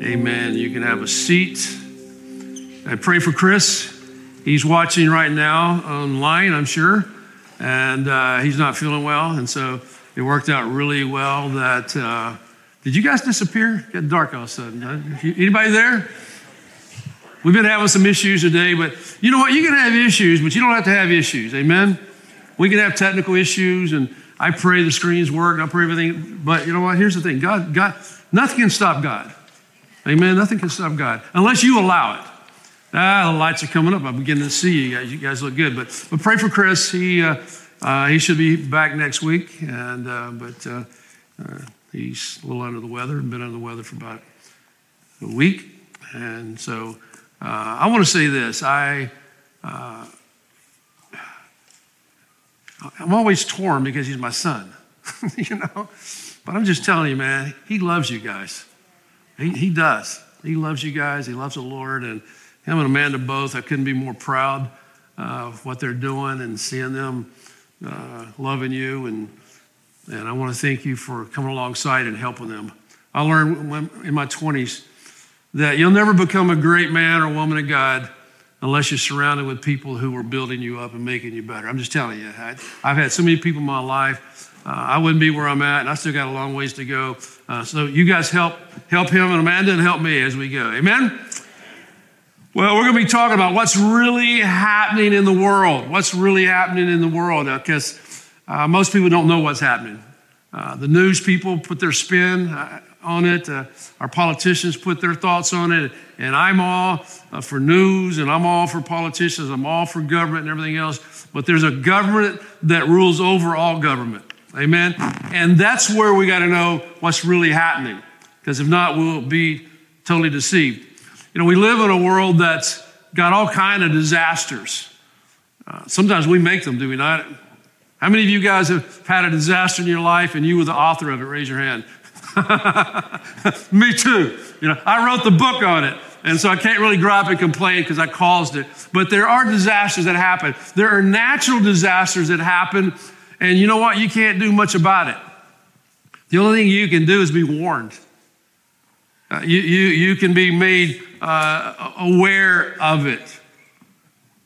Amen. You can have a seat. I pray for Chris. He's watching right now online, I'm sure, and uh, he's not feeling well. And so it worked out really well that. Uh, did you guys disappear? Got dark all of a sudden. Anybody there? We've been having some issues today, but you know what? You can have issues, but you don't have to have issues. Amen? We can have technical issues, and I pray the screens work, I pray everything. But you know what? Here's the thing God, God, nothing can stop God. Amen? Nothing can stop God unless you allow it. Ah, the lights are coming up. I'm beginning to see you guys. You guys look good. But, but pray for Chris. He, uh, uh, he should be back next week. And, uh, but uh, uh, he's a little under the weather been under the weather for about a week. And so uh, I want to say this. I, I'm always torn because he's my son, you know. But I'm just telling you, man, he loves you guys. He, he does. He loves you guys. He loves the Lord. And him and Amanda both, I couldn't be more proud of what they're doing and seeing them uh, loving you. And, and I want to thank you for coming alongside and helping them. I learned when, in my 20s that you'll never become a great man or woman of God unless you're surrounded with people who are building you up and making you better. I'm just telling you, I, have had so many people in my life. Uh, I wouldn't be where I'm at, and I still got a long ways to go. Uh, so you guys help help him and Amanda and help me as we go. Amen. Well, we're going to be talking about what's really happening in the world. What's really happening in the world? Because uh, uh, most people don't know what's happening. Uh, the news people put their spin uh, on it. Our politicians put their thoughts on it. And I'm all for news and I'm all for politicians. I'm all for government and everything else. But there's a government that rules over all government. Amen. And that's where we got to know what's really happening. Because if not, we'll be totally deceived. You know, we live in a world that's got all kind of disasters. Uh, sometimes we make them, do we not? How many of you guys have had a disaster in your life and you were the author of it? Raise your hand. Me too. You know, I wrote the book on it. And so I can't really up and complain because I caused it. But there are disasters that happen. There are natural disasters that happen and you know what? You can't do much about it. The only thing you can do is be warned. Uh, you, you, you can be made uh, aware of it.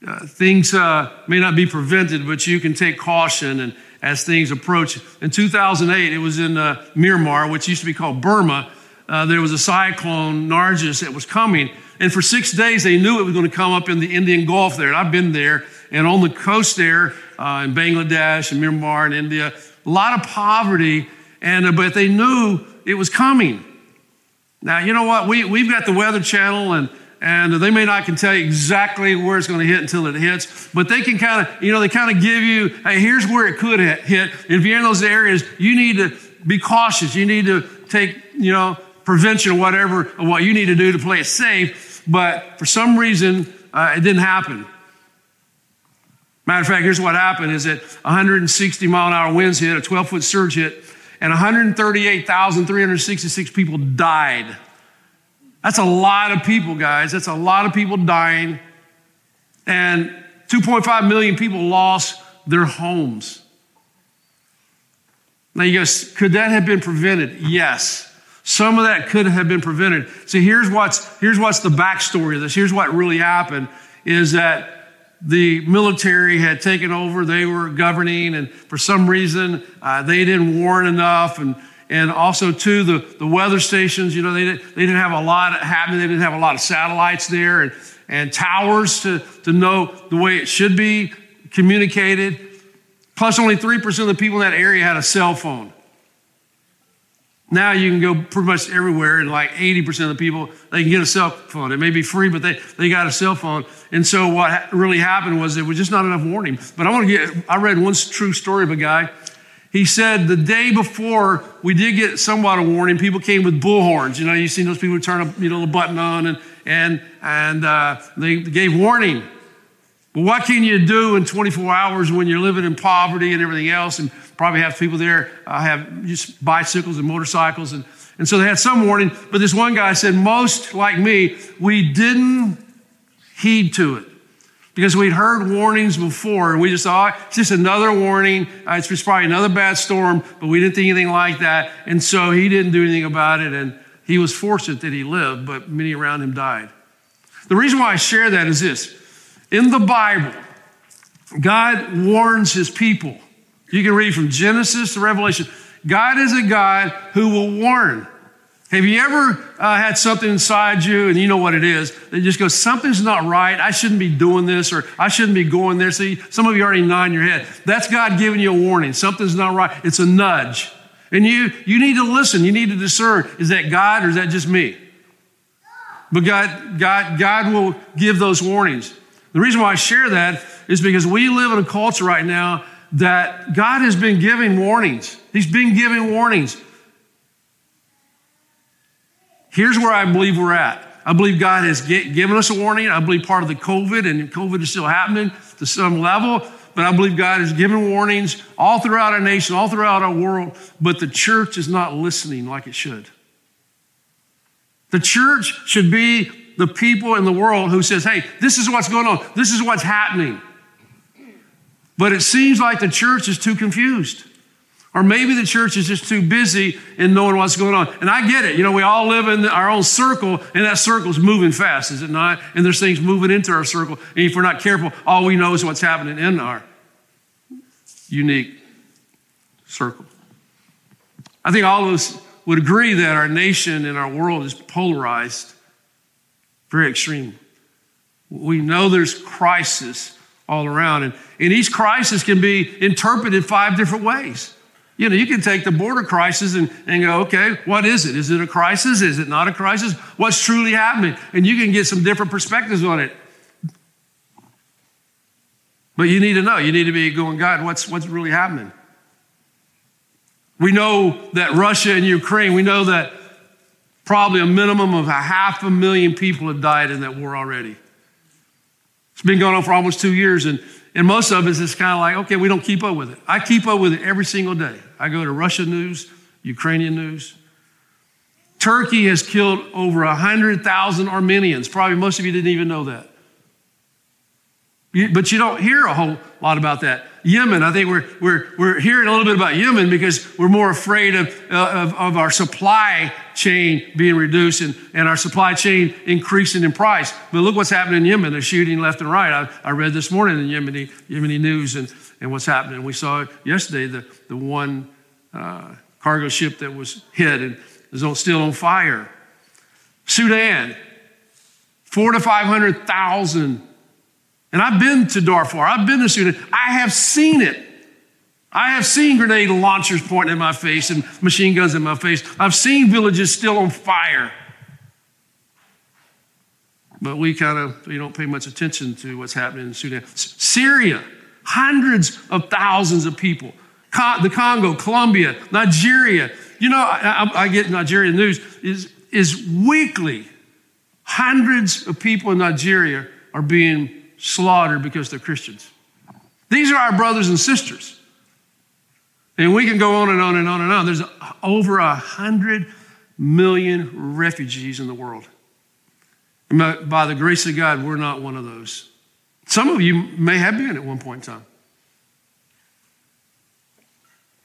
Uh, things uh, may not be prevented, but you can take caution and as things approach. In 2008, it was in uh, Myanmar, which used to be called Burma. Uh, there was a cyclone, Nargis, that was coming. And for six days, they knew it was going to come up in the Indian Gulf there. And I've been there. And on the coast there, uh, in Bangladesh and Myanmar and India. A lot of poverty, and uh, but they knew it was coming. Now you know what? We we've got the Weather Channel and. And they may not can tell you exactly where it's going to hit until it hits, but they can kind of, you know, they kind of give you, hey, here's where it could hit. If you're in those areas, you need to be cautious. You need to take, you know, prevention or whatever of what you need to do to play it safe. But for some reason, uh, it didn't happen. Matter of fact, here's what happened is that 160 mile an hour winds hit, a 12 foot surge hit, and 138,366 people died. That's a lot of people, guys. That's a lot of people dying. And 2.5 million people lost their homes. Now, you guys, could that have been prevented? Yes. Some of that could have been prevented. See, here's what's, here's what's the backstory of this. Here's what really happened is that the military had taken over. They were governing, and for some reason, uh, they didn't warn enough. And, and also, too, the, the weather stations, you know, they, didn't, they didn't have a lot happening. They didn't have a lot of satellites there and, and towers to, to know the way it should be communicated. Plus, only 3% of the people in that area had a cell phone. Now you can go pretty much everywhere, and like 80% of the people, they can get a cell phone. It may be free, but they, they got a cell phone. And so what really happened was there was just not enough warning. But I want to get, I read one true story of a guy. He said the day before we did get somewhat of warning, people came with bullhorns. You know, you've seen those people who turn a you know, the button on and, and, and uh, they gave warning. But what can you do in 24 hours when you're living in poverty and everything else? And probably have people there have just bicycles and motorcycles. And, and so they had some warning. But this one guy said, most like me, we didn't heed to it because we'd heard warnings before and we just thought, oh, it's just another warning. Uh, it's probably another bad storm, but we didn't think anything like that. And so he didn't do anything about it. And He was fortunate that he lived, but many around him died. The reason why I share that is this in the Bible, God warns his people. You can read from Genesis to Revelation. God is a God who will warn. Have you ever uh, had something inside you and you know what it is? That just goes, something's not right. I shouldn't be doing this or I shouldn't be going there. See, some of you already nod in your head. That's God giving you a warning. Something's not right. It's a nudge. And you, you need to listen. You need to discern. Is that God or is that just me? But God, God, God will give those warnings. The reason why I share that is because we live in a culture right now that God has been giving warnings. He's been giving warnings. Here's where I believe we're at. I believe God has given us a warning. I believe part of the COVID, and COVID is still happening to some level, but I believe God has given warnings all throughout our nation, all throughout our world, but the church is not listening like it should. The church should be the people in the world who says, hey, this is what's going on, this is what's happening. But it seems like the church is too confused. Or maybe the church is just too busy in knowing what's going on. And I get it. You know, we all live in our own circle, and that circle's moving fast, is it not? And there's things moving into our circle. And if we're not careful, all we know is what's happening in our unique circle. I think all of us would agree that our nation and our world is polarized very extreme. We know there's crisis all around, and, and each crisis can be interpreted five different ways. You know, you can take the border crisis and, and go, okay, what is it? Is it a crisis? Is it not a crisis? What's truly happening? And you can get some different perspectives on it. But you need to know, you need to be going, God, what's, what's really happening? We know that Russia and Ukraine, we know that probably a minimum of a half a million people have died in that war already. It's been going on for almost two years, and and most of us, it's kind of like, okay, we don't keep up with it. I keep up with it every single day. I go to Russian news, Ukrainian news. Turkey has killed over 100,000 Armenians. Probably most of you didn't even know that. But you don't hear a whole lot about that. Yemen, I think we're, we're, we're hearing a little bit about Yemen because we're more afraid of, uh, of, of, our supply chain being reduced and, and our supply chain increasing in price. But look what's happening in Yemen. They're shooting left and right. I, I read this morning in Yemeni, Yemeni news and, and what's happening. We saw yesterday the, the one uh, cargo ship that was hit and is still on fire. Sudan, four to 500,000 and I've been to Darfur, I've been to Sudan, I have seen it. I have seen grenade launchers pointing at my face and machine guns in my face. I've seen villages still on fire. But we kind of we don't pay much attention to what's happening in Sudan. Syria, hundreds of thousands of people. the Congo, Colombia, Nigeria. You know, I, I get Nigerian news is, is weekly. Hundreds of people in Nigeria are being slaughtered because they're Christians. These are our brothers and sisters. And we can go on and on and on and on. There's over a hundred million refugees in the world. And by the grace of God, we're not one of those. Some of you may have been at one point in time.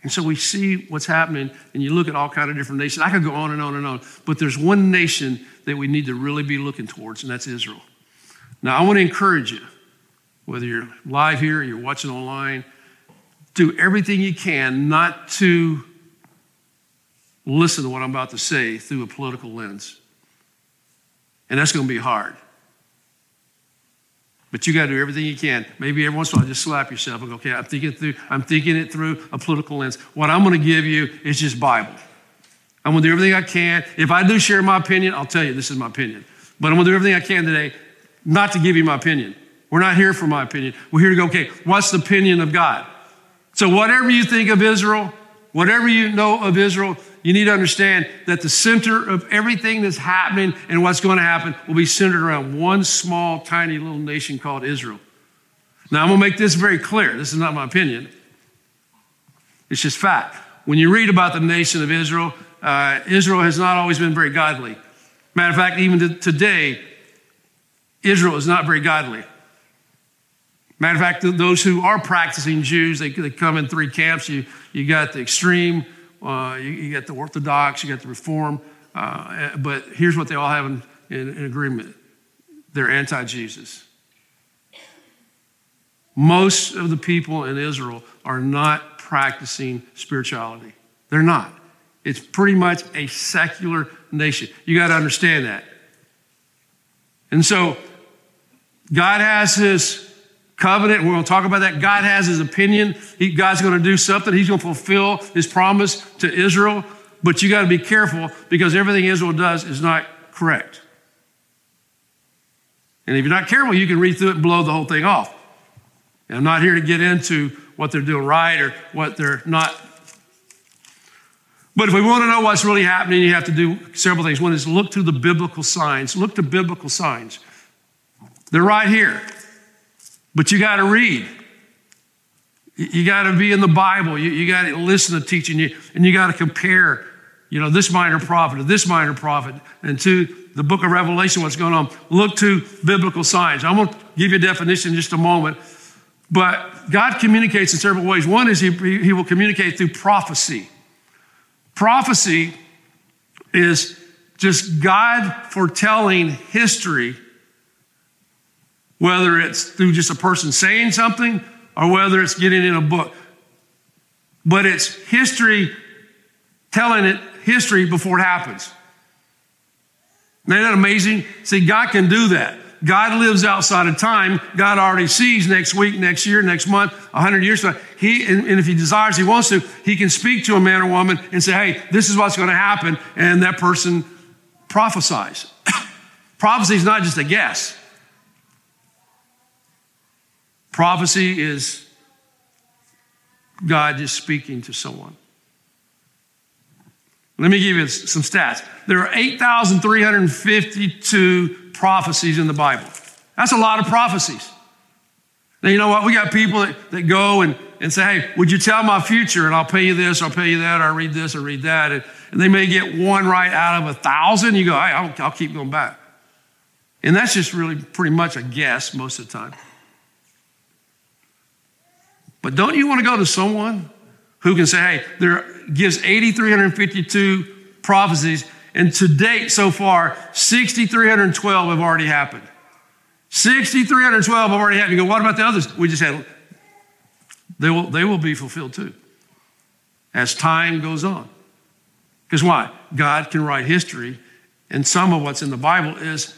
And so we see what's happening, and you look at all kind of different nations. I could go on and on and on, but there's one nation that we need to really be looking towards, and that's Israel. Now, I want to encourage you, whether you're live here or you're watching online, do everything you can not to listen to what I'm about to say through a political lens. And that's going to be hard. But you got to do everything you can. Maybe every once in a while, just slap yourself and go, okay, I'm thinking, through, I'm thinking it through a political lens. What I'm going to give you is just Bible. I'm going to do everything I can. If I do share my opinion, I'll tell you this is my opinion. But I'm going to do everything I can today not to give you my opinion. We're not here for my opinion. We're here to go, okay, what's the opinion of God? So, whatever you think of Israel, whatever you know of Israel, you need to understand that the center of everything that's happening and what's going to happen will be centered around one small, tiny little nation called Israel. Now, I'm going to make this very clear. This is not my opinion, it's just fact. When you read about the nation of Israel, uh, Israel has not always been very godly. Matter of fact, even to today, Israel is not very godly. Matter of fact, those who are practicing Jews, they, they come in three camps. You, you got the extreme, uh, you, you got the Orthodox, you got the Reform. Uh, but here's what they all have in, in, in agreement they're anti Jesus. Most of the people in Israel are not practicing spirituality. They're not. It's pretty much a secular nation. You got to understand that. And so, God has his covenant. We're going to talk about that. God has his opinion. He, God's going to do something. He's going to fulfill his promise to Israel. But you got to be careful because everything Israel does is not correct. And if you're not careful, you can read through it and blow the whole thing off. And I'm not here to get into what they're doing right or what they're not. But if we want to know what's really happening, you have to do several things. One is look to the biblical signs. Look to biblical signs. They're right here. But you got to read. You got to be in the Bible. You, you got to listen to teaching you, and you got to compare, you know, this minor prophet to this minor prophet and to the book of Revelation, what's going on. Look to biblical signs. I'm going to give you a definition in just a moment. But God communicates in several ways. One is he, he will communicate through prophecy. Prophecy is just God foretelling history, whether it's through just a person saying something or whether it's getting in a book. But it's history telling it history before it happens. Isn't that amazing? See, God can do that. God lives outside of time. God already sees next week, next year, next month, a hundred years. So he, and, and if he desires, he wants to, he can speak to a man or woman and say, "Hey, this is what's going to happen," and that person prophesies. Prophecy is not just a guess. Prophecy is God just speaking to someone. Let me give you some stats. There are 8,352 prophecies in the Bible. That's a lot of prophecies. Now, you know what? We got people that, that go and, and say, hey, would you tell my future? And I'll pay you this, I'll pay you that, I'll read this, or read that. And, and they may get one right out of a thousand. You go, hey, I'll, I'll keep going back. And that's just really pretty much a guess most of the time. But don't you want to go to someone who can say, hey, there gives 8,352 prophecies and to date, so far, 6,312 have already happened. 6,312 have already happened. You go, what about the others? We just had, they will, they will be fulfilled too as time goes on. Because why? God can write history, and some of what's in the Bible is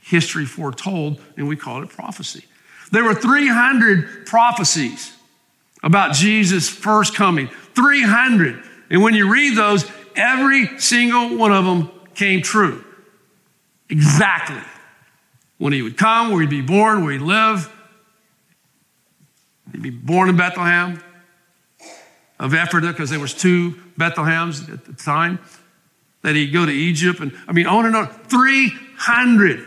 history foretold, and we call it prophecy. There were 300 prophecies about Jesus' first coming. 300. And when you read those, Every single one of them came true. Exactly. When he would come, where he'd be born, where he'd live. He'd be born in Bethlehem of Ephrata, because there was two Bethlehems at the time. That he'd go to Egypt, and I mean, on and on. 300.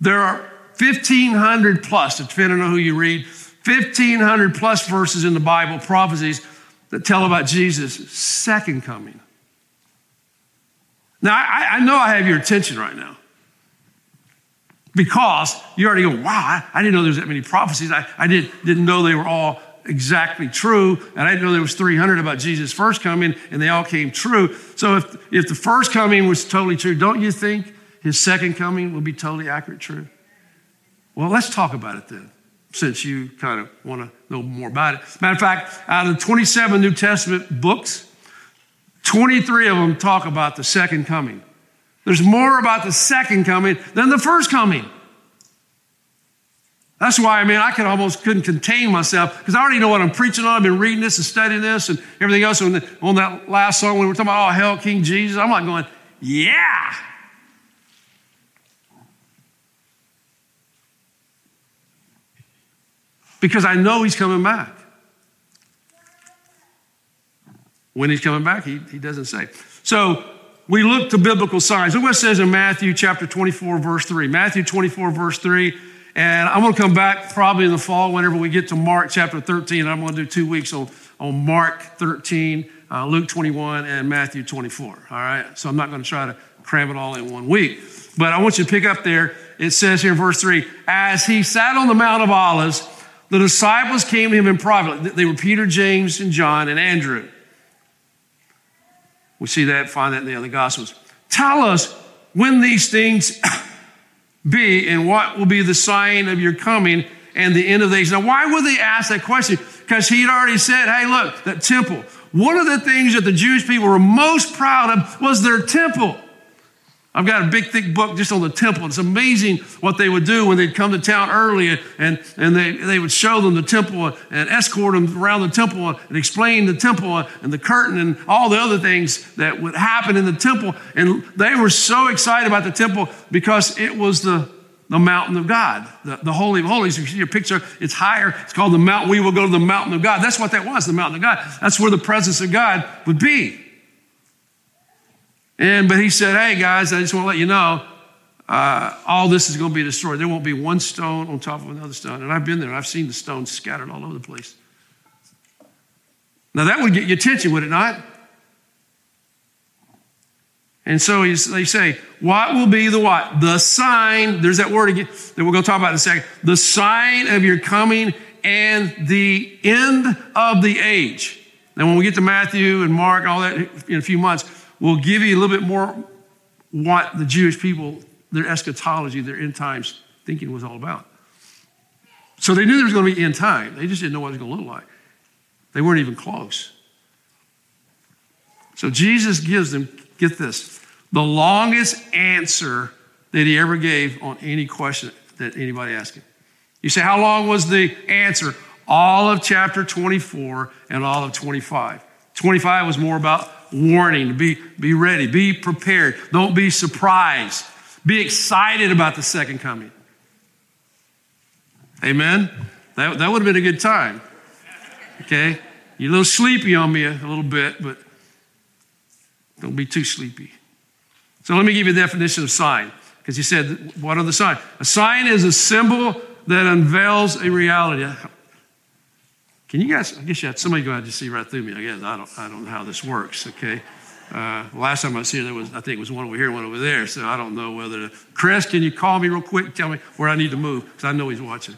There are 1,500 plus, depending on who you read, 1,500 plus verses in the Bible, prophecies that tell about Jesus' second coming. Now, I, I, know I have your attention right now because you already go, wow, I, I didn't know there was that many prophecies. I, I did, didn't know they were all exactly true. And I didn't know there was 300 about Jesus' first coming, and they all came true. So if, if the first coming was totally true, don't you think his second coming will be totally accurate, true? Well, let's talk about it then since you kind of want to know more about it. Matter of fact, out of the 27 New Testament books, 23 of them talk about the second coming. There's more about the second coming than the first coming. That's why, I mean, I could almost couldn't contain myself because I already know what I'm preaching on. I've been reading this and studying this and everything else. On, on that last song, when we were talking about, oh, hell, King Jesus, I'm like going, yeah. Because I know he's coming back. When he's coming back, he, he doesn't say. So we look to biblical signs. Look what it says in Matthew chapter 24, verse 3. Matthew 24, verse 3. And I'm going to come back probably in the fall whenever we get to Mark chapter 13. I'm going to do two weeks on, on Mark 13, uh, Luke 21, and Matthew 24. All right? So I'm not going to try to cram it all in one week. But I want you to pick up there. It says here in verse 3 As he sat on the Mount of Olives, the disciples came to him in private. They were Peter, James, and John, and Andrew. We see that, find that in the other Gospels. Tell us when these things be and what will be the sign of your coming and the end of the age. Now, why would they ask that question? Because he had already said, hey, look, that temple. One of the things that the Jewish people were most proud of was their temple. I've got a big, thick book just on the temple. It's amazing what they would do when they'd come to town early and, and they, they would show them the temple and escort them around the temple and explain the temple and the curtain and all the other things that would happen in the temple. And they were so excited about the temple because it was the, the mountain of God, the, the Holy of Holies. You see your picture, it's higher. It's called the mountain. We will go to the mountain of God. That's what that was, the mountain of God. That's where the presence of God would be. And but he said, "Hey guys, I just want to let you know, uh, all this is going to be destroyed. There won't be one stone on top of another stone." And I've been there. I've seen the stones scattered all over the place. Now that would get your attention, would it not? And so they say, "What will be the what? The sign." There's that word again that we're going to talk about in a second. The sign of your coming and the end of the age. Now, when we get to Matthew and Mark, all that in a few months, will give you a little bit more what the Jewish people, their eschatology, their end times thinking was all about. So they knew there was going to be end time. They just didn't know what it was going to look like. They weren't even close. So Jesus gives them, get this, the longest answer that he ever gave on any question that anybody asked him. You say, how long was the answer? All of chapter 24 and all of 25. 25 was more about warning. Be, be ready. Be prepared. Don't be surprised. Be excited about the second coming. Amen? That, that would have been a good time. Okay? You're a little sleepy on me a little bit, but don't be too sleepy. So let me give you a definition of sign. Because you said, what are the signs? A sign is a symbol that unveils a reality. Can you guys, I guess you had somebody go out to see right through me. I guess I don't, I don't know how this works, okay? Uh, last time I here, there was, I think it was one over here, one over there. So I don't know whether to, Chris, can you call me real quick? and Tell me where I need to move because I know he's watching.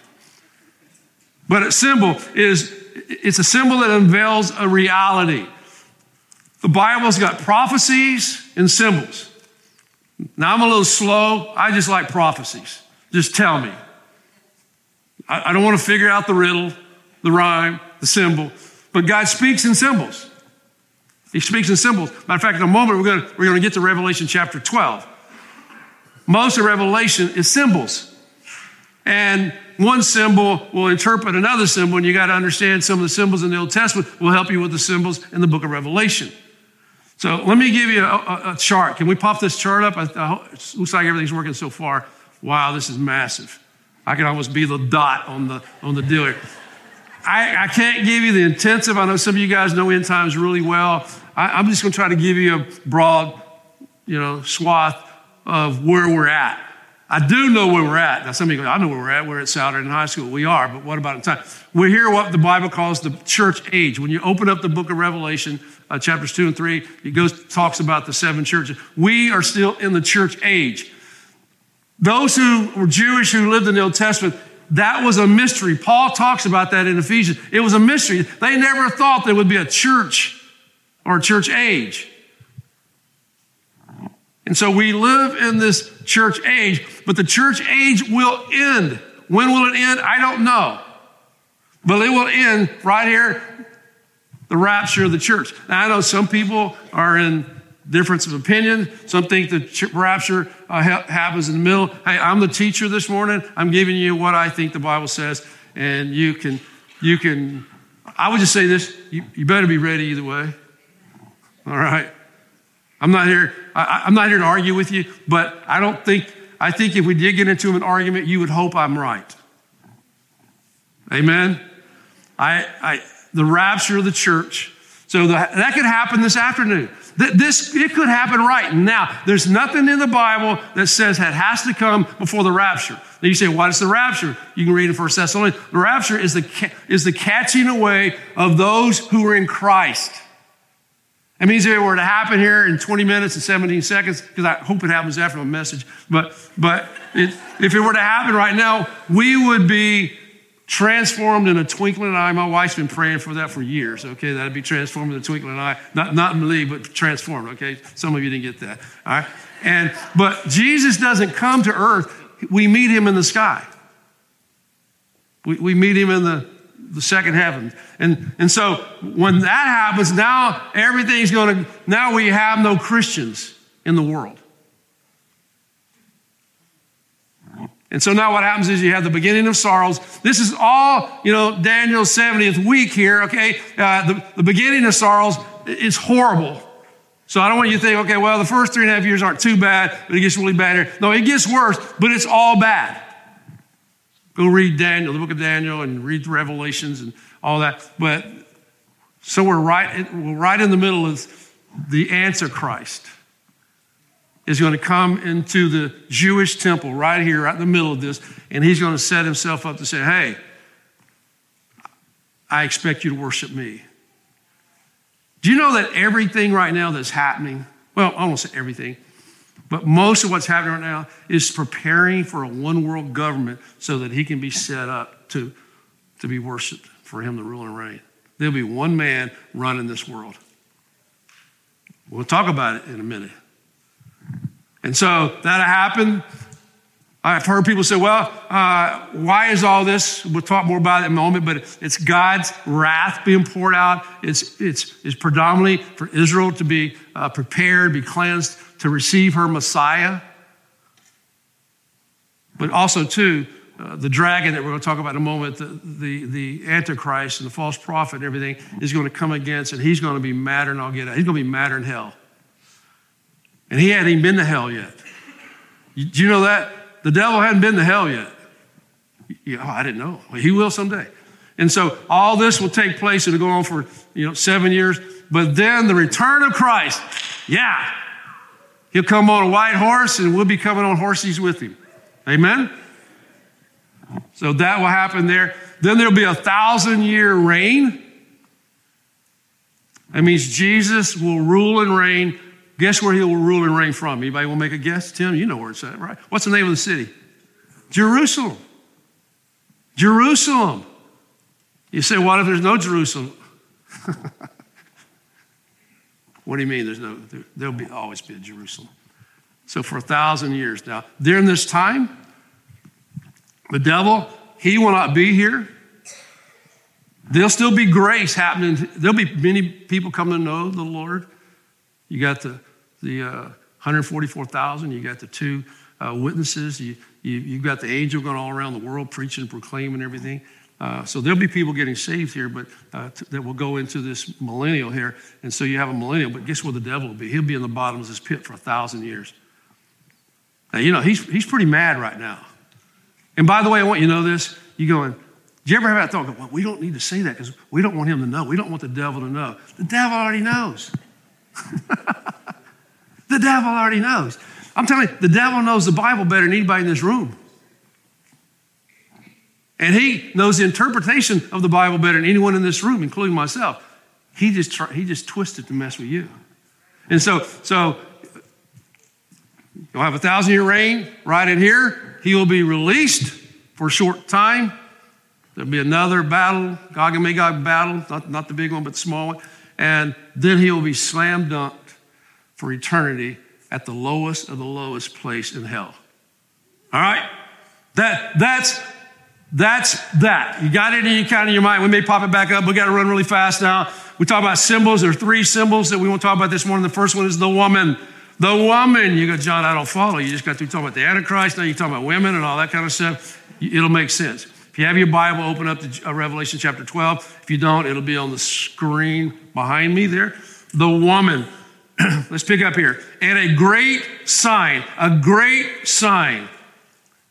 But a symbol is, it's a symbol that unveils a reality. The Bible's got prophecies and symbols. Now I'm a little slow. I just like prophecies. Just tell me. I, I don't want to figure out the riddle the rhyme, the symbol. But God speaks in symbols. He speaks in symbols. Matter of fact, in a moment, we're going we're to get to Revelation chapter 12. Most of Revelation is symbols. And one symbol will interpret another symbol, and you got to understand some of the symbols in the Old Testament will help you with the symbols in the book of Revelation. So let me give you a, a, a chart. Can we pop this chart up? I, I, it looks like everything's working so far. Wow, this is massive. I can almost be the dot on the on the dealer. I, I, can't give you the intensive. I know some of you guys know end times really well. I, am just going to try to give you a broad, you know, swath of where we're at. I do know where we're at. Now, some of you go, I know where we're at. We're at Southern High School. We are, but what about in time? We're here what the Bible calls the church age. When you open up the book of Revelation, uh, chapters two and three, it goes talks about the seven churches. We are still in the church age. Those who were Jewish who lived in the Old Testament, that was a mystery. Paul talks about that in Ephesians. It was a mystery. They never thought there would be a church or a church age. And so we live in this church age, but the church age will end. When will it end? I don't know. But it will end right here, the rapture of the church. Now, I know some people are in difference of opinion. Some think the rapture happens in the middle. Hey, I'm the teacher this morning. I'm giving you what I think the Bible says, and you can, you can. I would just say this: you, you better be ready either way. All right. I'm not here. I, I'm not here to argue with you, but I don't think. I think if we did get into an argument, you would hope I'm right. Amen. I, I the rapture of the church. So the, that could happen this afternoon. This, it could happen right now. There's nothing in the Bible that says it has to come before the rapture. Then you say, what is the rapture? You can read in 1 Thessalonians. The rapture is the, is the catching away of those who are in Christ. It means if it were to happen here in 20 minutes and 17 seconds, because I hope it happens after my message, but, but it, if it were to happen right now, we would be transformed in a twinkling eye. My wife's been praying for that for years, okay? That'd be transformed in a twinkling eye. Not, not believe, but transformed, okay? Some of you didn't get that, all right? And, but Jesus doesn't come to earth. We meet him in the sky. We, we meet him in the, the second heaven. And, and so when that happens, now everything's going to, now we have no Christians in the world. And so now what happens is you have the beginning of sorrows. This is all, you know, Daniel's 70th week here, okay? Uh, the, the beginning of sorrows is horrible. So I don't want you to think, okay, well, the first three and a half years aren't too bad, but it gets really bad here. No, it gets worse, but it's all bad. Go read Daniel, the book of Daniel, and read the Revelations and all that. But so we're right, we're right in the middle of the Antichrist is going to come into the Jewish temple right here, right in the middle of this, and he's going to set himself up to say, Hey, I expect you to worship me. Do you know that everything right now that's happening, well, I won't say everything, but most of what's happening right now is preparing for a one world government so that he can be set up to, to be worshiped, for him to rule and reign. There'll be one man running this world. We'll talk about it in a minute. And so that happened. I've heard people say, well, uh, why is all this? We'll talk more about it in a moment, but it's God's wrath being poured out. It's, it's, it's predominantly for Israel to be uh, prepared, be cleansed, to receive her Messiah. But also, too, uh, the dragon that we're going to talk about in a moment, the, the, the Antichrist and the false prophet and everything is going to come against, and he's going to be madder than I'll get out. He's going to be madder than hell. And he hadn't even been to hell yet. Do you know that? The devil hadn't been to hell yet. oh, I didn't know. Well, he will someday. And so all this will take place. And it'll go on for, you know, seven years. But then the return of Christ, yeah. He'll come on a white horse and we'll be coming on horses with him. Amen? So that will happen there. Then there'll be a thousand year reign. That means Jesus will rule and reign Guess where he will rule and reign from? Anybody want to make a guess? Tim, you know where it's at, right? What's the name of the city? Jerusalem. Jerusalem. You say, what if there's no Jerusalem? what do you mean there's no? There'll be, always be a Jerusalem. So for a thousand years now, during this time, the devil, he will not be here. There'll still be grace happening. There'll be many people coming to know the Lord. You got the the uh, 144,000, you got the two uh, witnesses, you, you, you've got the angel going all around the world preaching, proclaiming everything. Uh, so there'll be people getting saved here, but uh, t- that will go into this millennial here. And so you have a millennial, but guess where the devil will be? He'll be in the bottom of this pit for a thousand years. Now, you know, he's, he's pretty mad right now. And by the way, I want you to know this. You going, do you ever have that thought? Well, we don't need to say that because we don't want him to know. We don't want the devil to know. The devil already knows. The devil already knows. I'm telling you, the devil knows the Bible better than anybody in this room. And he knows the interpretation of the Bible better than anyone in this room, including myself. He just, he just twisted to mess with you. And so, so you'll have a thousand year reign right in here. He will be released for a short time. There'll be another battle, Gog and Magog battle, not, not the big one, but the small one. And then he will be slam dunked for eternity at the lowest of the lowest place in hell. All right? That, that's, that's that. You got it in your kind of your mind. We may pop it back up. We got to run really fast now. We talk about symbols. There are three symbols that we won't talk about this morning. The first one is the woman. The woman. You go, John, I don't follow. You just got to talk about the Antichrist. Now you're talking about women and all that kind of stuff. It'll make sense. If you have your Bible, open up to uh, Revelation chapter 12. If you don't, it'll be on the screen behind me there. The woman. Let's pick up here. And a great sign, a great sign.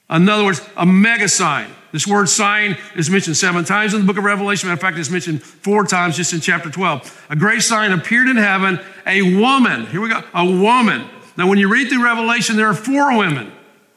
In other words, a mega sign. This word sign is mentioned seven times in the book of Revelation. Matter of fact, it's mentioned four times just in chapter 12. A great sign appeared in heaven, a woman. Here we go, a woman. Now, when you read through Revelation, there are four women.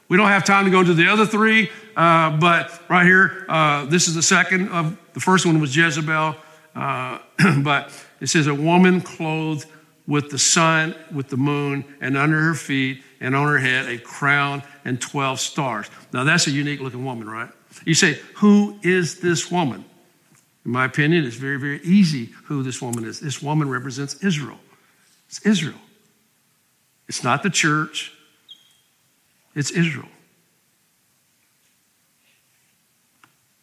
We don't have time to go into the other three, uh, but right here, uh, this is the second of the first one was Jezebel, uh, but it says a woman clothed with the sun, with the moon, and under her feet and on her head a crown and 12 stars. Now, that's a unique looking woman, right? You say, Who is this woman? In my opinion, it's very, very easy who this woman is. This woman represents Israel. It's Israel. It's not the church, it's Israel.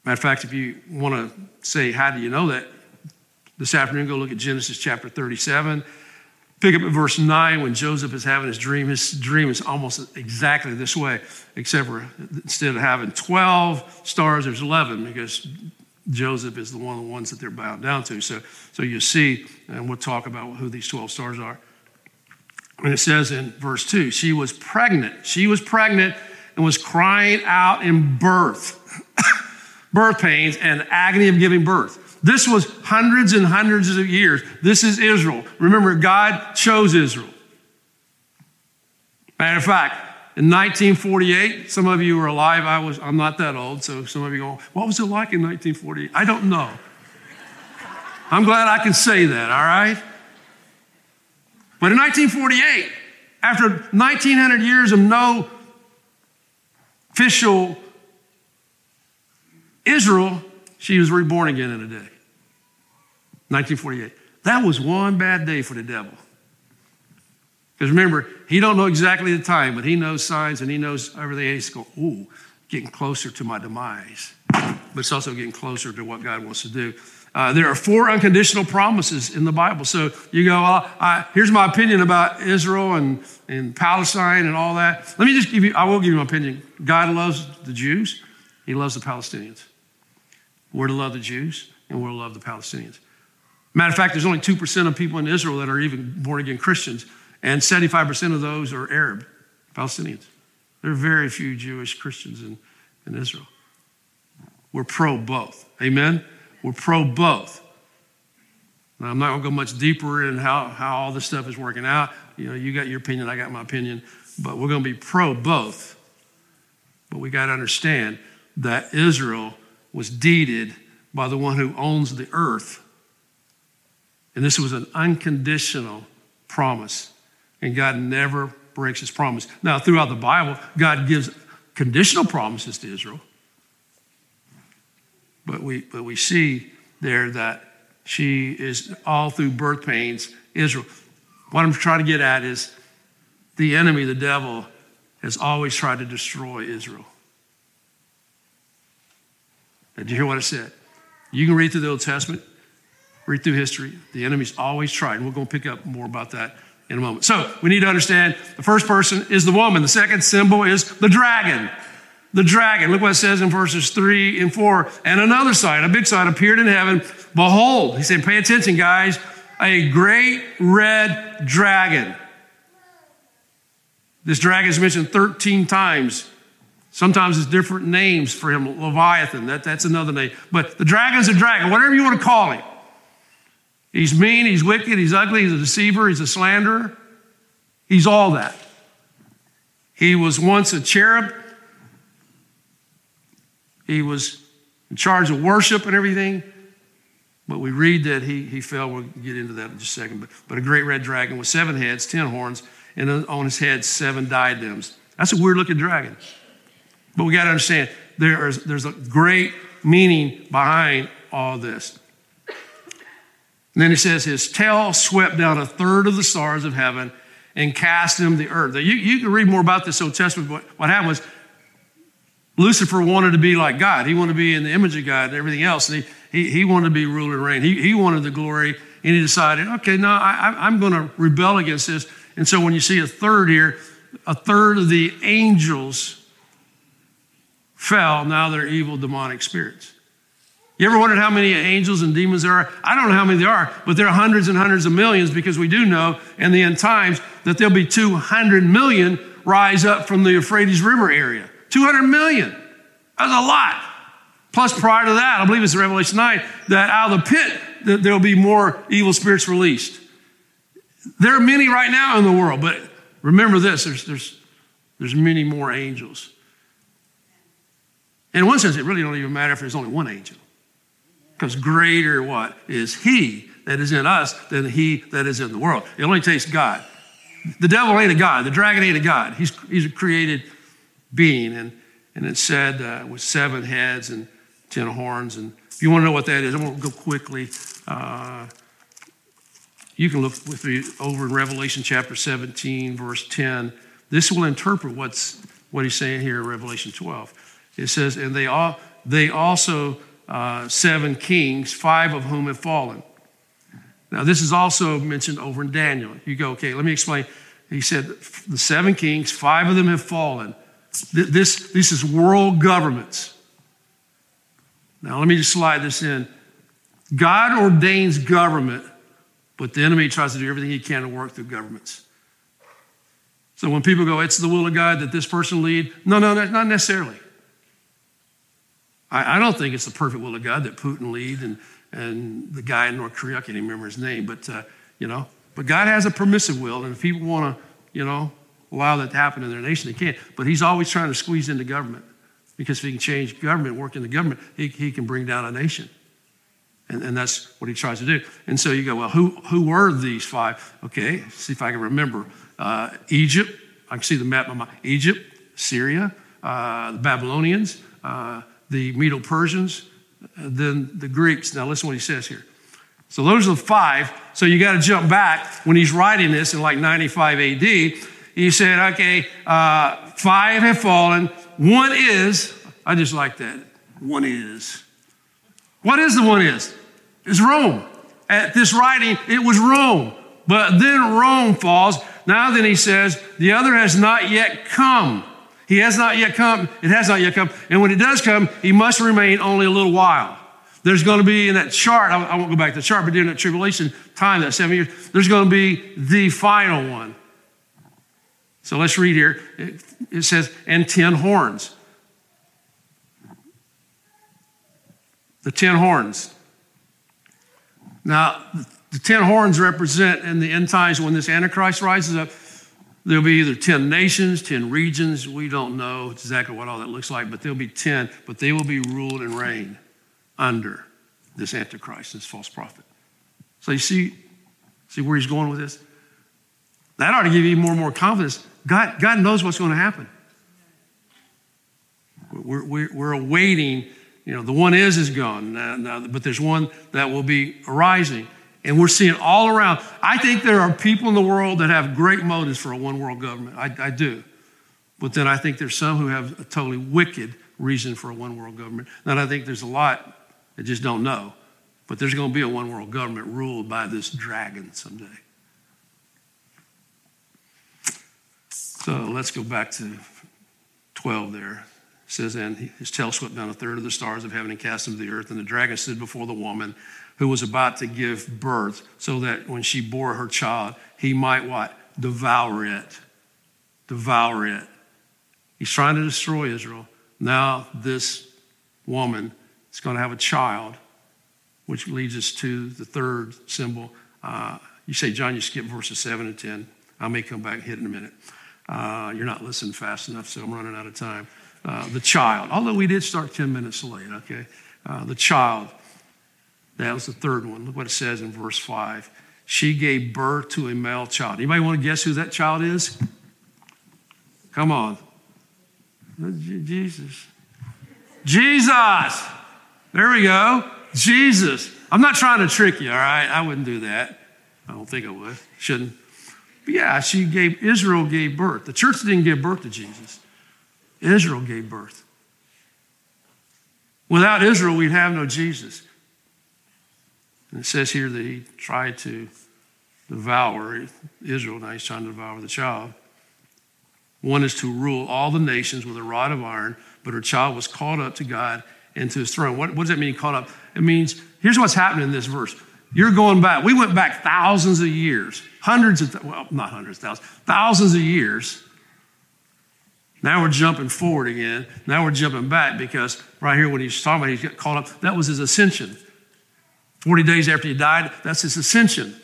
Matter of fact, if you want to say, How do you know that? This afternoon, go look at Genesis chapter 37. Pick up at verse 9 when Joseph is having his dream. His dream is almost exactly this way, except for instead of having 12 stars, there's 11 because Joseph is the one of the ones that they're bound down to. So, so you see, and we'll talk about who these 12 stars are. And it says in verse 2 she was pregnant. She was pregnant and was crying out in birth, birth pains, and agony of giving birth. This was hundreds and hundreds of years. This is Israel. Remember, God chose Israel. Matter of fact, in 1948, some of you were alive. I was, I'm not that old, so some of you go, what was it like in 1948? I don't know. I'm glad I can say that, all right? But in 1948, after 1900 years of no official Israel, she was reborn again in a day. 1948. That was one bad day for the devil. Because remember, he don't know exactly the time, but he knows signs and he knows everything. He's going, ooh, getting closer to my demise. But it's also getting closer to what God wants to do. Uh, there are four unconditional promises in the Bible. So you go, uh, here's my opinion about Israel and, and Palestine and all that. Let me just give you, I will give you my opinion. God loves the Jews, He loves the Palestinians. We're to love the Jews and we're to love the Palestinians. Matter of fact, there's only 2% of people in Israel that are even born again Christians, and 75% of those are Arab, Palestinians. There are very few Jewish Christians in, in Israel. We're pro both. Amen? We're pro both. Now, I'm not going to go much deeper in how, how all this stuff is working out. You know, you got your opinion, I got my opinion, but we're going to be pro both. But we got to understand that Israel was deeded by the one who owns the earth. And this was an unconditional promise. And God never breaks his promise. Now, throughout the Bible, God gives conditional promises to Israel. But we, but we see there that she is all through birth pains, Israel. What I'm trying to get at is the enemy, the devil, has always tried to destroy Israel. Did you hear what I said? You can read through the Old Testament, read through history. The enemy's always tried, and we're going to pick up more about that in a moment. So we need to understand the first person is the woman. The second symbol is the dragon. The dragon. Look what it says in verses three and four. And another sign, a big sign, appeared in heaven. Behold, he said, pay attention, guys, a great red dragon. This dragon is mentioned 13 times Sometimes it's different names for him. Leviathan, that, that's another name. But the dragon's a dragon, whatever you want to call him. He's mean, he's wicked, he's ugly, he's a deceiver, he's a slanderer. He's all that. He was once a cherub. He was in charge of worship and everything. But we read that he, he fell. We'll get into that in just a second. But, but a great red dragon with seven heads, ten horns, and on his head, seven diadems. That's a weird looking dragon. But we got to understand there is, there's a great meaning behind all this. And then he says, His tail swept down a third of the stars of heaven and cast them to the earth. You, you can read more about this Old Testament. What, what happened was Lucifer wanted to be like God. He wanted to be in the image of God and everything else. And he, he, he wanted to be ruler and reign. He, he wanted the glory. And he decided, okay, no, I, I'm going to rebel against this. And so when you see a third here, a third of the angels fell, now they're evil demonic spirits. You ever wondered how many angels and demons there are? I don't know how many there are, but there are hundreds and hundreds of millions because we do know in the end times that there'll be 200 million rise up from the Euphrates River area. 200 million. That's a lot. Plus, prior to that, I believe it's Revelation 9, that out of the pit, there'll be more evil spirits released. There are many right now in the world, but remember this there's, there's, there's many more angels. In one sense, it really don't even matter if there's only one angel. Because greater what is he that is in us than he that is in the world. It only takes God. The devil ain't a God. The dragon ain't a God. He's, he's a created being. And, and it said uh, with seven heads and ten horns. And if you want to know what that is, I won't go quickly. Uh, you can look with me over in Revelation chapter 17, verse 10. This will interpret what's what he's saying here in Revelation 12. It says, and they all they also uh, seven kings, five of whom have fallen. Now, this is also mentioned over in Daniel. You go, okay, let me explain. He said, the seven kings, five of them have fallen. This, this is world governments. Now, let me just slide this in. God ordains government, but the enemy tries to do everything he can to work through governments. So when people go, it's the will of God that this person lead, no, no, not necessarily. I, I don't think it's the perfect will of God that Putin lead and, and the guy in North Korea, I can't even remember his name, but, uh, you know, but God has a permissive will, and if people want to, you know, allow that to happen in their nation, they can't. But he's always trying to squeeze into government because if he can change government, work in the government, he, he can bring down a nation. And, and that's what he tries to do. And so you go, well, who, who were these five? Okay, see if I can remember. Uh, Egypt, I can see the map on my Egypt, Syria, uh, the Babylonians, uh, the Medo Persians, then the Greeks. Now, listen what he says here. So, those are the five. So, you got to jump back when he's writing this in like 95 AD. He said, okay, uh, five have fallen. One is, I just like that. One is. What is the one is? It's Rome. At this writing, it was Rome. But then Rome falls. Now, then he says, the other has not yet come. He has not yet come. It has not yet come. And when it does come, he must remain only a little while. There's going to be in that chart, I won't go back to the chart, but during that tribulation time, that seven years, there's going to be the final one. So let's read here. It, says, and ten horns. The ten horns. Now, the ten horns represent in the end times when this Antichrist rises up, There'll be either 10 nations, 10 regions. We don't know exactly what all that looks like, but there'll be 10, but they will be ruled and reigned under this Antichrist, this false prophet. So you see, see where he's going with this? That ought to give you more and more confidence. God, God knows what's going to happen. We're, we're, we're awaiting, you know, the one is is gone, now, now, but there's one that will be arising. And we're seeing all around. I think there are people in the world that have great motives for a one world government. I, I do. But then I think there's some who have a totally wicked reason for a one world government. And I think there's a lot that just don't know. But there's going to be a one world government ruled by this dragon someday. So let's go back to 12 there. It says, And his tail swept down a third of the stars of heaven and cast them to the earth. And the dragon stood before the woman who was about to give birth so that when she bore her child, he might what? Devour it. Devour it. He's trying to destroy Israel. Now, this woman is going to have a child, which leads us to the third symbol. Uh, you say, John, you skip verses 7 and 10. I may come back and hit in a minute. Uh, you're not listening fast enough, so I'm running out of time. Uh, the child, although we did start 10 minutes late, okay? Uh, the child. That was the third one. Look what it says in verse 5. She gave birth to a male child. Anybody want to guess who that child is? Come on. Jesus. Jesus. There we go. Jesus. I'm not trying to trick you, all right? I wouldn't do that. I don't think I would. Shouldn't. But yeah, she gave, Israel gave birth. The church didn't give birth to Jesus, Israel gave birth. Without Israel, we'd have no Jesus. And it says here that he tried to devour Israel. Now he's trying to devour the child. One is to rule all the nations with a rod of iron, but her child was caught up to God and to his throne. What, what does that mean, caught up? It means, here's what's happening in this verse. You're going back. We went back thousands of years, hundreds of, well, not hundreds, thousands, thousands of years. Now we're jumping forward again. Now we're jumping back because right here, when he's talking about, he's got caught up. That was his ascension. 40 days after he died, that's his ascension.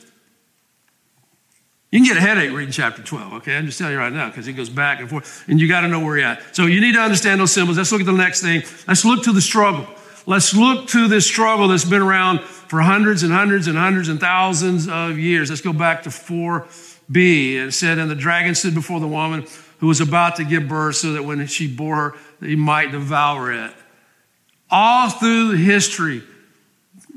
You can get a headache reading chapter 12, okay? I'm just telling you right now because it goes back and forth, and you got to know where you're at. So you need to understand those symbols. Let's look at the next thing. Let's look to the struggle. Let's look to this struggle that's been around for hundreds and hundreds and hundreds and thousands of years. Let's go back to 4b. It said, And the dragon stood before the woman who was about to give birth so that when she bore her, he might devour it. All through history,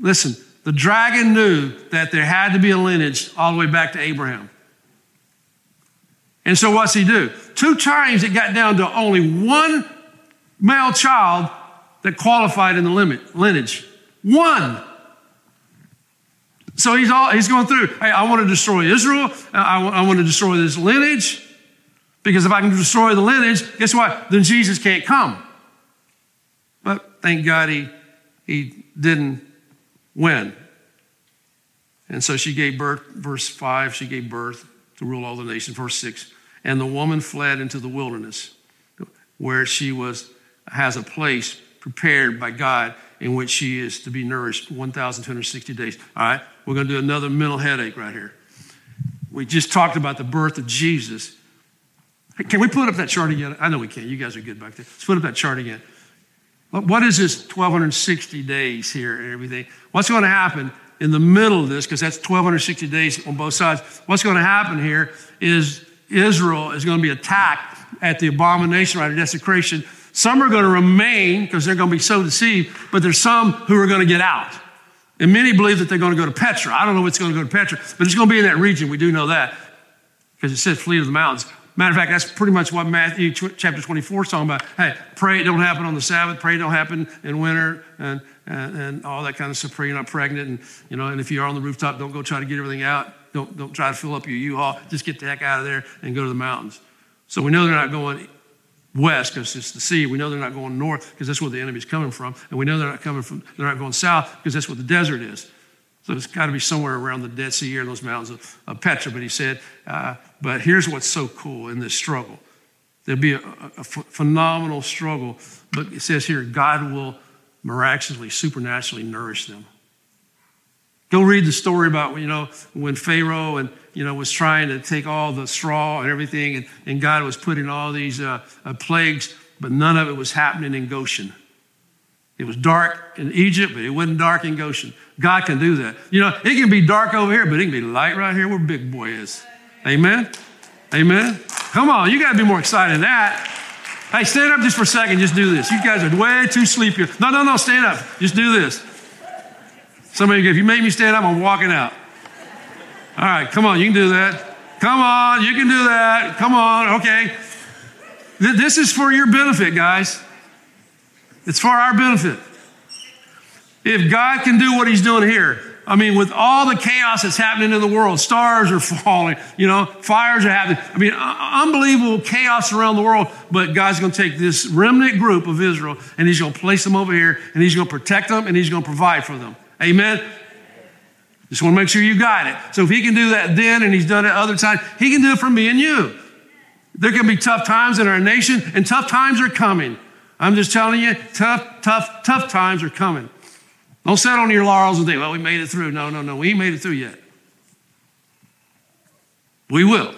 listen, the dragon knew that there had to be a lineage all the way back to Abraham. And so what's he do? Two times it got down to only one male child that qualified in the limit, lineage. One. So he's all he's going through. Hey, I want to destroy Israel. I, I want to destroy this lineage. Because if I can destroy the lineage, guess what? Then Jesus can't come. But thank God he, he didn't win. And so she gave birth, verse 5, she gave birth to rule all the nations. Verse 6, and the woman fled into the wilderness where she was, has a place prepared by God in which she is to be nourished 1,260 days. All right, we're going to do another mental headache right here. We just talked about the birth of Jesus. Can we put up that chart again? I know we can. You guys are good back there. Let's put up that chart again. What is this 1,260 days here and everything? What's going to happen in the middle of this? Because that's 1,260 days on both sides. What's going to happen here is Israel is going to be attacked at the abomination, right, of desecration. Some are going to remain because they're going to be so deceived, but there's some who are going to get out. And many believe that they're going to go to Petra. I don't know what's going to go to Petra, but it's going to be in that region. We do know that because it says flee to the mountains. Matter of fact, that's pretty much what Matthew chapter 24 is talking about. Hey, pray it don't happen on the Sabbath. Pray it don't happen in winter and, and, and all that kind of stuff. Pray you're not pregnant. And, you know, and if you are on the rooftop, don't go try to get everything out. Don't, don't try to fill up your U-Haul. Just get the heck out of there and go to the mountains. So we know they're not going west because it's the sea. We know they're not going north because that's where the enemy's coming from. And we know they're not coming from, they're not going south because that's what the desert is. So it's got to be somewhere around the Dead Sea or those mountains of, of Petra. But he said, uh, but here's what's so cool in this struggle. There'll be a, phenomenal struggle, but it says here, God will miraculously, supernaturally nourish them. Go read the story about, you know, when Pharaoh and, you know, was trying to take all the straw and everything, and, and God was putting all these uh, uh, plagues, but none of it was happening in Goshen. It was dark in Egypt, but it wasn't dark in Goshen. God can do that. You know, it can be dark over here, but it can be light right here where Big Boy is. Amen? Amen? Come on, you got to be more excited than that. Hey, stand up just for a second. Just do this. You guys are way too sleepy. No, no, no, stand up. Just do this. Some of you, if you make me stand up, I'm walking out. All right, come on, you can do that. Come on, you can do that. Come on, okay. This is for your benefit, guys. It's for our benefit. If God can do what He's doing here, I mean, with all the chaos that's happening in the world, stars are falling, you know, fires are happening. I mean, unbelievable chaos around the world. But God's going to take this remnant group of Israel and He's going to place them over here and He's going to protect them and He's going to provide for them. Amen. Just want to make sure you got it. So if he can do that then and he's done it other times, he can do it for me and you. There can be tough times in our nation, and tough times are coming. I'm just telling you, tough, tough, tough times are coming. Don't sit on your laurels and think, well, we made it through. No, no, no, we ain't made it through yet. We will.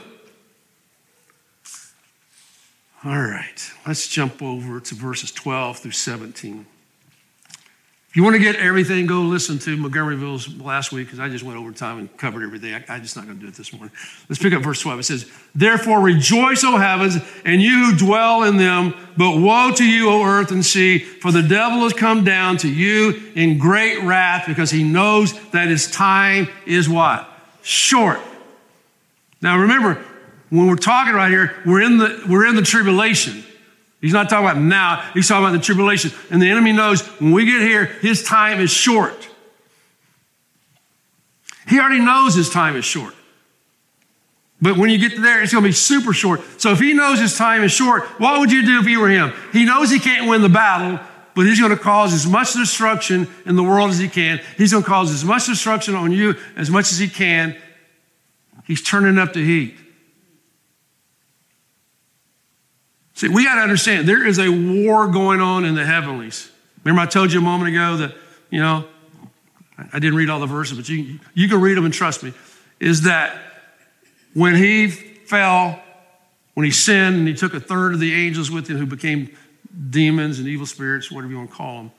All right, let's jump over to verses 12 through 17. If you want to get everything, go listen to Montgomeryville's last week because I just went over time and covered everything. I, am just not going to do it this morning. Let's pick up verse 12. It says, Therefore rejoice, O heavens, and you who dwell in them, but woe to you, O earth and sea, for the devil has come down to you in great wrath because he knows that his time is what? Short. Now remember, when we're talking right here, we're in the, we're in the tribulation. He's not talking about now, he's talking about the tribulation. And the enemy knows when we get here, his time is short. He already knows his time is short. But when you get there, it's going to be super short. So if he knows his time is short, what would you do if you were him? He knows he can't win the battle, but he's going to cause as much destruction in the world as he can. He's going to cause as much destruction on you as much as he can. He's turning up the heat. See, we got to understand there is a war going on in the heavenlies. Remember, I told you a moment ago that, you know, I didn't read all the verses, but you, you can read them and trust me. Is that when he fell, when he sinned, and he took a third of the angels with him who became demons and evil spirits, whatever you want to call them,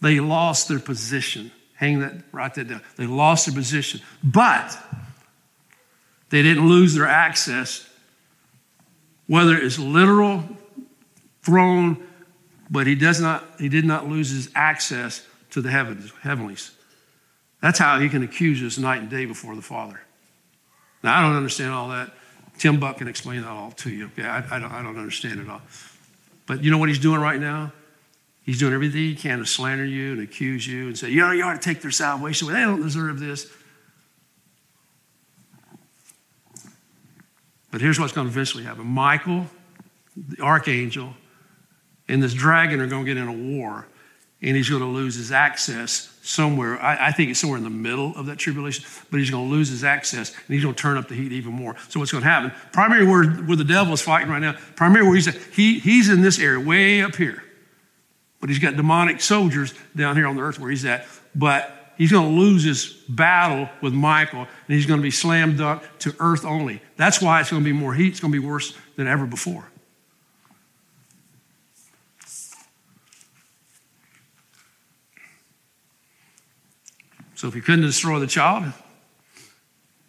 they lost their position. Hang that, write that down. They lost their position. But they didn't lose their access whether it's literal throne, but he does not, he did not lose his access to the heavens, heavenlies. That's how he can accuse us night and day before the Father. Now, I don't understand all that. Tim Buck can explain that all to you. Okay, I, I, don't, I don't understand it all. But you know what he's doing right now? He's doing everything he can to slander you and accuse you and say, you know, you ought to take their salvation. away. They don't deserve this. But here's what's going to eventually happen Michael, the archangel, and this dragon are going to get in a war, and he's going to lose his access somewhere. I, I, think it's somewhere in the middle of that tribulation, but he's going to lose his access and he's going to turn up the heat even more. So what's going to happen? Primarily where, where the devil is fighting right now, primarily where he's at, he, he's in this area, way up here. But he's got demonic soldiers down here on the earth where he's at. But he's going to lose his battle with Michael and he's going to be slam dunk to earth only. That's why it's going to be more heat. It's going to be worse than ever before. So if he couldn't destroy the child,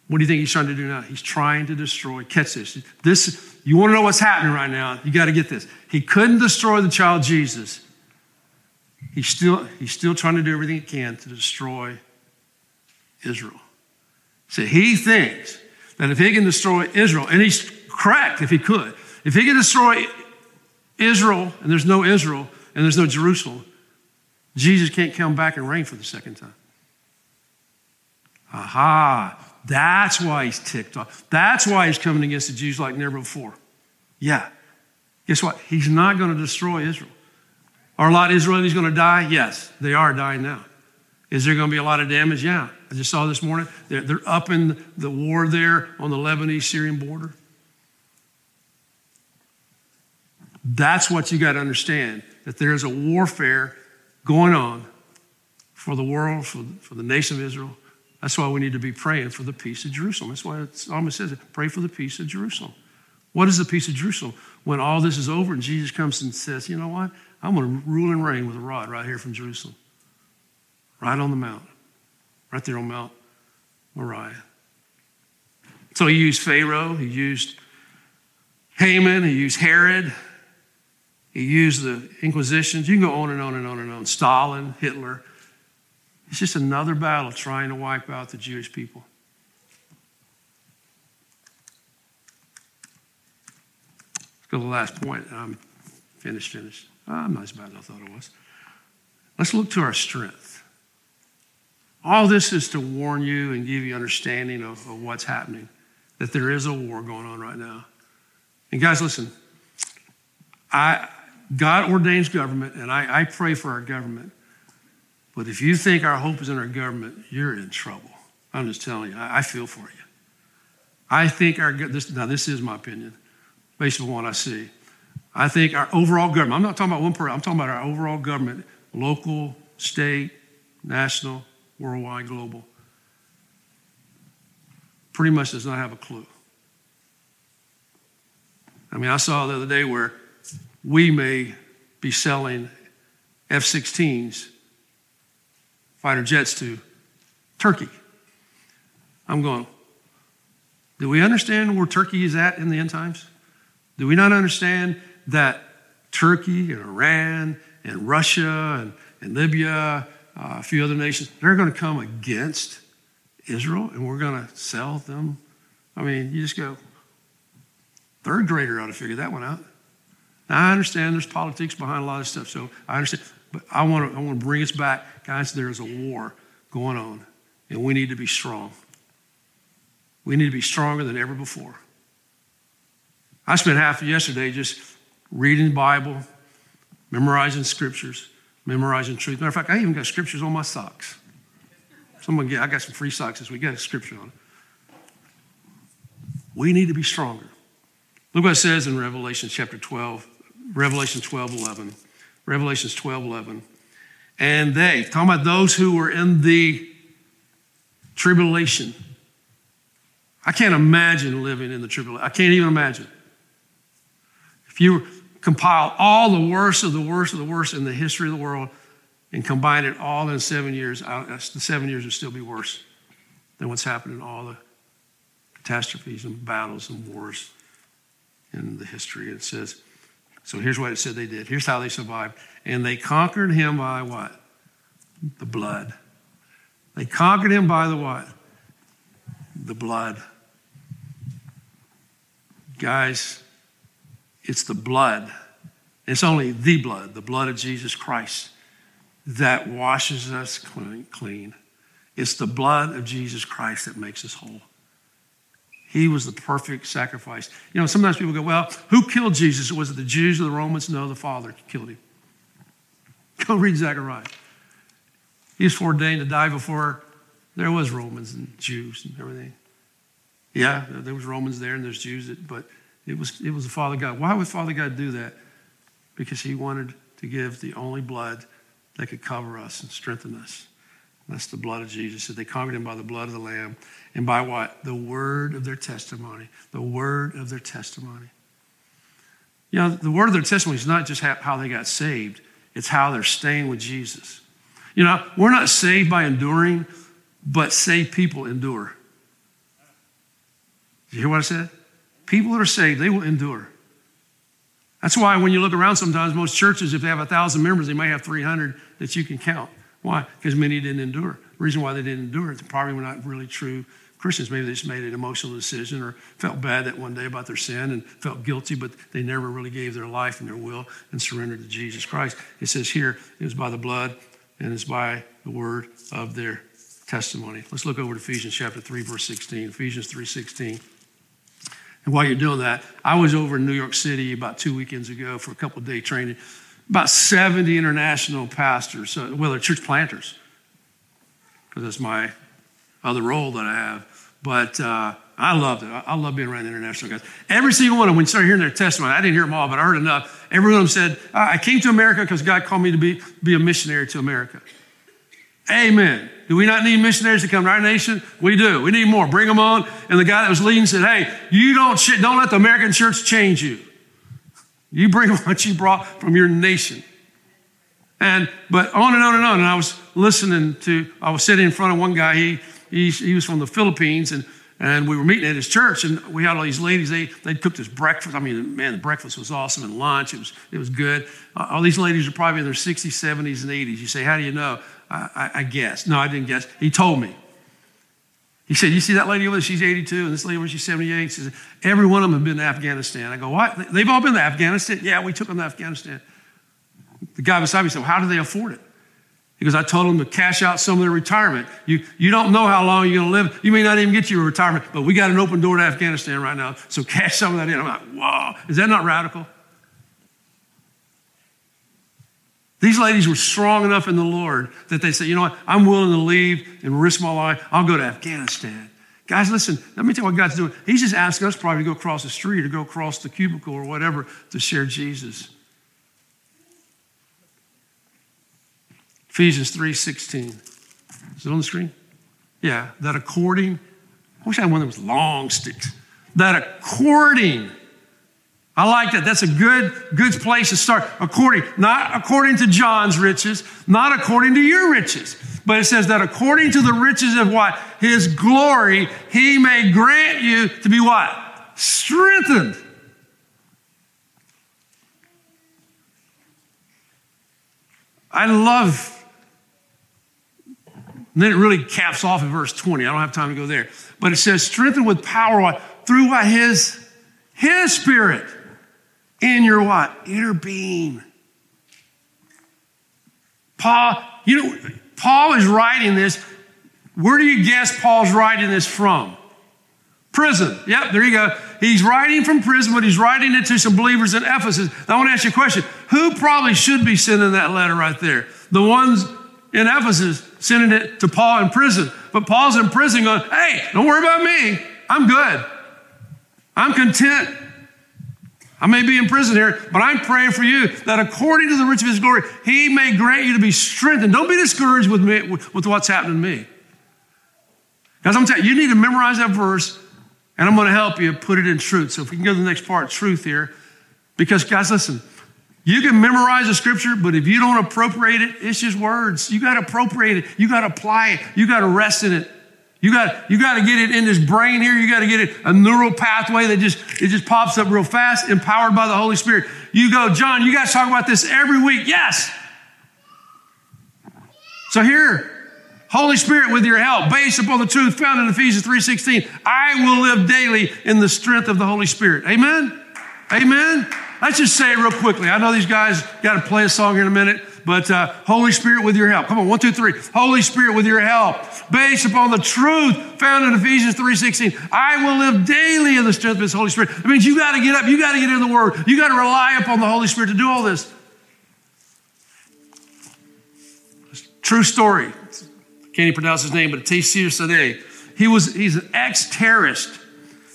what do you think he's trying to do now? He's trying to destroy. Catch this. This you want to know what's happening right now? You got to get this. He couldn't destroy the child Jesus. He's still he's still trying to do everything he can to destroy Israel. So he thinks that if he can destroy Israel, and he's correct if he could, if he can destroy Israel and there's no Israel and there's no Jerusalem, Jesus can't come back and reign for the second time. Aha. That's why he's ticked off. That's why he's coming against the Jews like never before. Yeah. Guess what? He's not going to destroy Israel. Are a lot of Israelis going to die? Yes, they are dying now. Is there going to be a lot of damage? Yeah. I just saw this morning. They're, they're up in the war there on the Lebanese Syrian border. That's what you got to understand that there's a warfare going on for the world, for, for the nation of Israel, that's why we need to be praying for the peace of Jerusalem. That's why the psalmist says it pray for the peace of Jerusalem. What is the peace of Jerusalem? When all this is over and Jesus comes and says, you know what? I'm going to rule and reign with a rod right here from Jerusalem, right on the mount, right there on Mount Moriah. So he used Pharaoh, he used Haman, he used Herod, he used the Inquisitions. You can go on and on and on and on. Stalin, Hitler. It's just another battle trying to wipe out the Jewish people. Let's go to the last point. I'm finished, finished. Ah, I'm not as bad as I thought it was. Let's look to our strength. All this is to warn you and give you understanding of, of what's happening, that there is a war going on right now. And guys, listen, I, God ordains government, and I, I pray for our government. But if you think our hope is in our government, you're in trouble. I'm just telling you, I, I feel for you. I think our, this, now this is my opinion, based on what I see. I think our overall government, I'm not talking about one person, I'm talking about our overall government, local, state, national, worldwide, global, pretty much does not have a clue. I mean, I saw the other day where we may be selling F 16s fighter jets to Turkey. I'm going, do we understand where Turkey is at in the end times? Do we not understand that Turkey and Iran and Russia and, and Libya, uh, a few other nations, they're going to come against Israel and we're going to sell them? I mean, you just go, third grader ought to figure that one out. Now, I understand there's politics behind a lot of stuff, so I understand. But I want to I want to bring us back, guys. There is a war going on, and we need to be strong. We need to be stronger than ever before. I spent half of yesterday just reading the Bible, memorizing scriptures, memorizing truth. Matter of fact, I even got scriptures on my socks. Someone get, I got some free socks this week. Got a scripture on it. We need to be stronger. Look what it says in Revelation chapter 12, Revelation 12, 11. Revelations 12, 11. And they, talking about those who were in the tribulation. I can't imagine living in the tribulation. I can't even imagine. If you compile all the worst of the worst of the worst in the history of the world and combine it all in seven years, the seven years would still be worse than what's happened in all the catastrophes and battles and wars in the history. It says, so here's what it said they did. Here's how they survived. And they conquered him by what? The blood. They conquered him by the what? The blood. Guys, it's the blood. It's only the blood, the blood of Jesus Christ, that washes us clean. It's the blood of Jesus Christ that makes us whole. He was the perfect sacrifice. You know, sometimes people go, well, who killed Jesus? Was it the Jews or the Romans? No, the Father killed him. Go read Zechariah. He was foreordained to die before there was Romans and Jews and everything. Yeah, there was Romans there and there's Jews, but it was, it was the Father God. Why would Father God do that? Because he wanted to give the only blood that could cover us and strengthen us. That's the blood of Jesus. So they conquered him by the blood of the Lamb and by what? The word of their testimony. The word of their testimony. You know, the word of their testimony is not just how they got saved, it's how they're staying with Jesus. You know, we're not saved by enduring, but saved people endure. You hear what I said? People that are saved, they will endure. That's why when you look around sometimes, most churches, if they have a thousand members, they may have 300 that you can count. Why? Because many didn't endure. The reason why they didn't endure it, probably were not really true Christians. Maybe they just made an emotional decision or felt bad that one day about their sin and felt guilty, but they never really gave their life and their will and surrendered to Jesus Christ. It says here, it was by the blood and it's by the word of their testimony. Let's look over to Ephesians chapter 3, verse 16. Ephesians 3 16. And while you're doing that, I was over in New York City about two weekends ago for a couple day training. About 70 international pastors, uh, well, they're church planters, because that's my other role that I have. But uh, I loved it. I, love being around international guys. Every single one of them, when you started hearing their testimony, I didn't hear them all, but I heard enough. Every one of them said, I came to America because God called me to be, be a missionary to America. Amen. Do we not need missionaries to come to our nation? We do. We need more. Bring them on. And the guy that was leading said, Hey, you don't, don't let the American church change you. You bring what you brought from your nation. And, but on and on and on. And I was listening to, I was sitting in front of one guy. He, he, he was from the Philippines and, and we were meeting at his church and we had all these ladies. They, they cooked us breakfast. I mean, man, the breakfast was awesome and lunch. It was, it was good. Uh, all these ladies are probably in their 60s, 70s, and 80s. You say, how do you know? I, I, I guess. No, I didn't guess. He told me. He said, You see that lady over there? She's 82, and this lady over there, she's 78. He says, Every one of them have been to Afghanistan. I go, What? They've all been to Afghanistan? Yeah, we took them to Afghanistan. The guy beside me said, well, How do they afford it? Because I told them to cash out some of their retirement. You, you don't know how long you're going to live. You may not even get your retirement, but we got an open door to Afghanistan right now. So cash some of that in. I'm like, Whoa, is that not radical? These ladies were strong enough in the Lord that they said, you know what, I'm willing to leave and risk my life. I'll go to Afghanistan. Guys, listen, let me tell you what God's doing. He's just asking us probably to go across the street or go across the cubicle or whatever to share Jesus. Ephesians 3.16. Is it on the screen? Yeah, that according, I wish I had one that was long sticks. That according I like that. That's a good, good place to start. According, not according to John's riches, not according to your riches, but it says that according to the riches of what? His glory, he may grant you to be what? Strengthened. I love, then it really caps off in verse 20. I don't have time to go there. But it says, strengthened with power through what? His, his spirit in your what? Inner being. Paul, you know, Paul is writing this. Where do you guess Paul's writing this from? Prison. Yep, there you go. He's writing from prison, but he's writing it to some believers in Ephesus. Now, I want to ask you a question. Who probably should be sending that letter right there? The ones in Ephesus sending it to Paul in prison. But Paul's in prison going, hey, don't worry about me. I'm good. I'm content. I may be in prison here, but I'm praying for you that according to the riches of his glory, he may grant you to be strengthened. Don't be discouraged with me, with what's happening to me. Guys, I'm telling you, you need to memorize that verse, and I'm going to help you put it in truth. So if we can go to the next part, truth here. Because, guys, listen, you can memorize a scripture, but if you don't appropriate it, it's just words. You got to appropriate it. You got to apply it. You got to rest in it. You got, you got to get it in this brain here. You got to get it a neural pathway that just it just pops up real fast, empowered by the Holy Spirit. You go, John. You guys talk about this every week. Yes. So here, Holy Spirit, with your help, based upon the truth found in Ephesians 3:16, I will live daily in the strength of the Holy Spirit. Amen? Amen? Let's just say it real quickly. I know these guys got to play a song here in a minute, but uh, Holy Spirit with your help. Come on, one, two, three. Holy Spirit with your help, based upon the truth found in Ephesians 3:16, I will live daily in the strength of His Holy Spirit. That means you got to get up, you got to get in the Word, you got to rely upon the Holy Spirit to do all this. True story can't even pronounce his name, but Taysir Saada. He was, he's an ex-terrorist.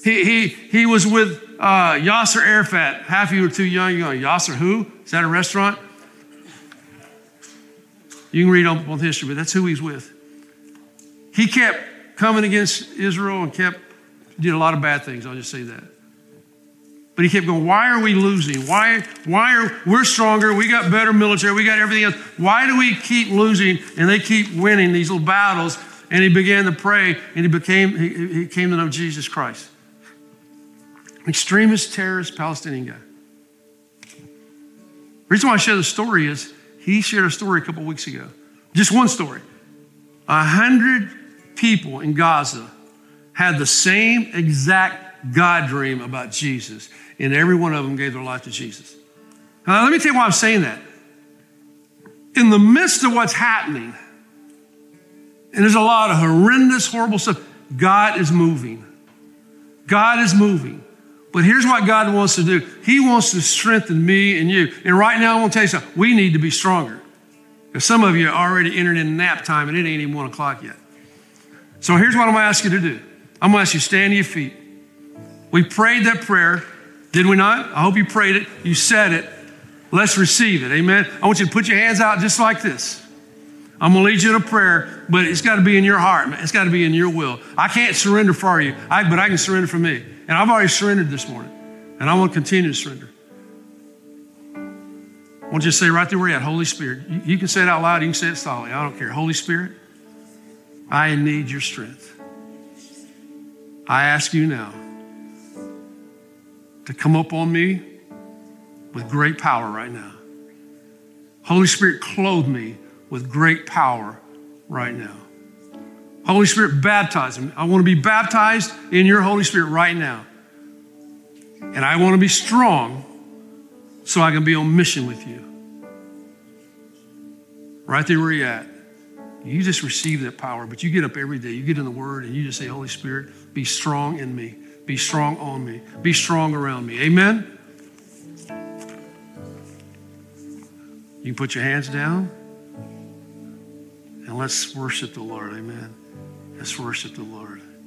He, he, he was with uh, Yasser Arafat. Half of you are too young. You go, Yasser who? Is that a restaurant? You can read on, on history, but that's who he's with. He kept coming against Israel and kept, did a lot of bad things. I'll just say that. But he kept going, why are we losing? Why, why are we're stronger? We got better military, we got everything else. Why do we keep losing and they keep winning these little battles? And he began to pray and he became he, he came to know Jesus Christ. Extremist, terrorist, Palestinian guy. The reason why I share the story is he shared a story a couple weeks ago. Just one story. A hundred people in Gaza had the same exact God dream about Jesus and every one of them gave their life to Jesus. Now, let me tell you why I'm saying that. In the midst of what's happening, and there's a lot of horrendous, horrible stuff, God is moving. God is moving. But here's what God wants to do He wants to strengthen me and you. And right now, I want to tell you something. We need to be stronger. Because some of you are already entered in nap time and it ain't even one o'clock yet. So here's what I'm going to ask you to do I'm going to ask you to stand to your feet. We prayed that prayer. Did we not? I hope you prayed it. You said it. Let's receive it. Amen. I want you to put your hands out just like this. I'm going to lead you in a prayer, but it's got to be in your heart, man. It's got to be in your will. I can't surrender for you, I, but I can surrender for me. And I've already surrendered this morning, and I want to continue to surrender. I want you to say right there where you're at, Holy Spirit. You, can say it out loud, you can say it softly. I don't care. Holy Spirit, I need your strength. I ask you now to come up on me with great power right now. Holy Spirit, clothe me with great power right now. Holy Spirit, baptize me. I want to be baptized in your Holy Spirit right now. And I want to be strong so I can be on mission with you. Right there where you're at. You just receive that power, but you get up every day. You get in the Word and you just say, Holy Spirit, be strong in me. Be strong on me. Be strong around me. Amen? You can put your hands down and let's worship the Lord. Amen. Let's worship the Lord.